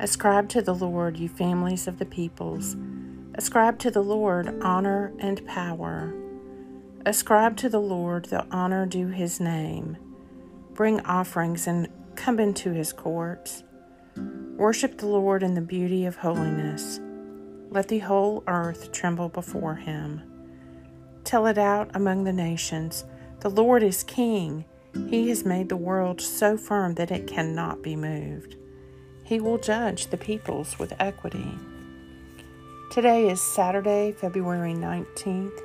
Ascribe to the Lord, you families of the peoples. Ascribe to the Lord honor and power. Ascribe to the Lord the honor due his name. Bring offerings and come into his courts. Worship the Lord in the beauty of holiness. Let the whole earth tremble before him. Tell it out among the nations The Lord is king. He has made the world so firm that it cannot be moved. He will judge the peoples with equity. Today is Saturday, February 19th,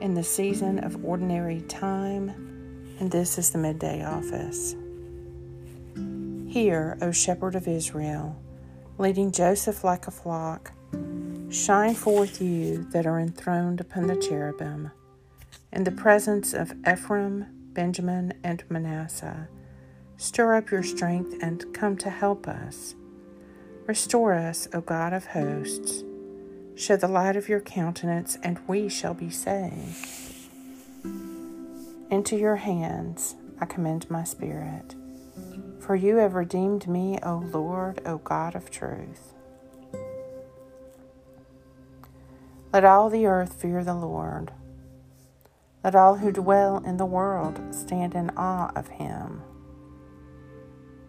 in the season of ordinary time, and this is the midday office. Hear, O shepherd of Israel, leading Joseph like a flock. Shine forth, you that are enthroned upon the cherubim, in the presence of Ephraim, Benjamin, and Manasseh. Stir up your strength and come to help us. Restore us, O God of hosts. Show the light of your countenance, and we shall be saved. Into your hands I commend my spirit. For you have redeemed me, O Lord, O God of truth. Let all the earth fear the Lord. Let all who dwell in the world stand in awe of him.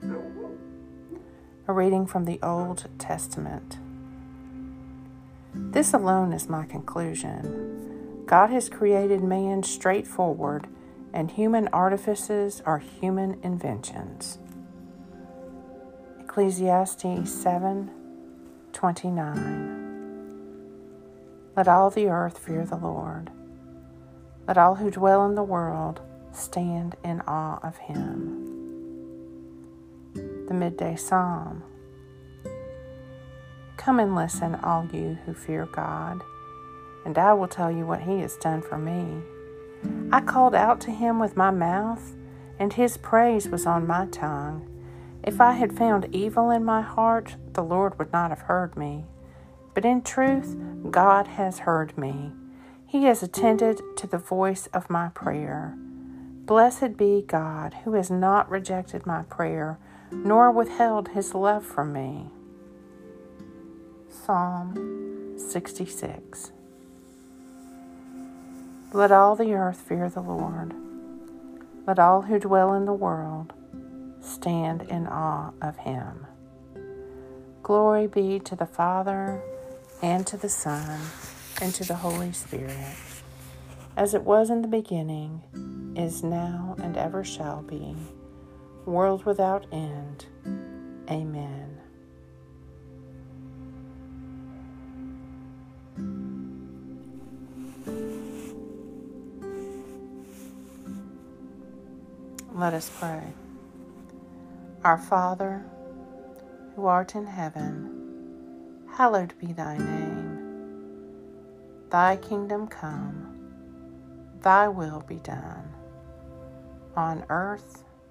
A reading from the Old Testament. This alone is my conclusion. God has created man straightforward, and human artifices are human inventions. Ecclesiastes 7 29. Let all the earth fear the Lord. Let all who dwell in the world stand in awe of him. The Midday Psalm. Come and listen, all you who fear God, and I will tell you what He has done for me. I called out to Him with my mouth, and His praise was on my tongue. If I had found evil in my heart, the Lord would not have heard me. But in truth, God has heard me. He has attended to the voice of my prayer. Blessed be God, who has not rejected my prayer, nor withheld his love from me. Psalm 66 Let all the earth fear the Lord. Let all who dwell in the world stand in awe of him. Glory be to the Father, and to the Son, and to the Holy Spirit, as it was in the beginning, is now, and ever shall be, world without end. Amen. Let us pray. Our Father, who art in heaven, hallowed be thy name. Thy kingdom come, thy will be done, on earth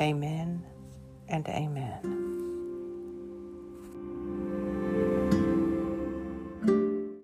Amen and amen.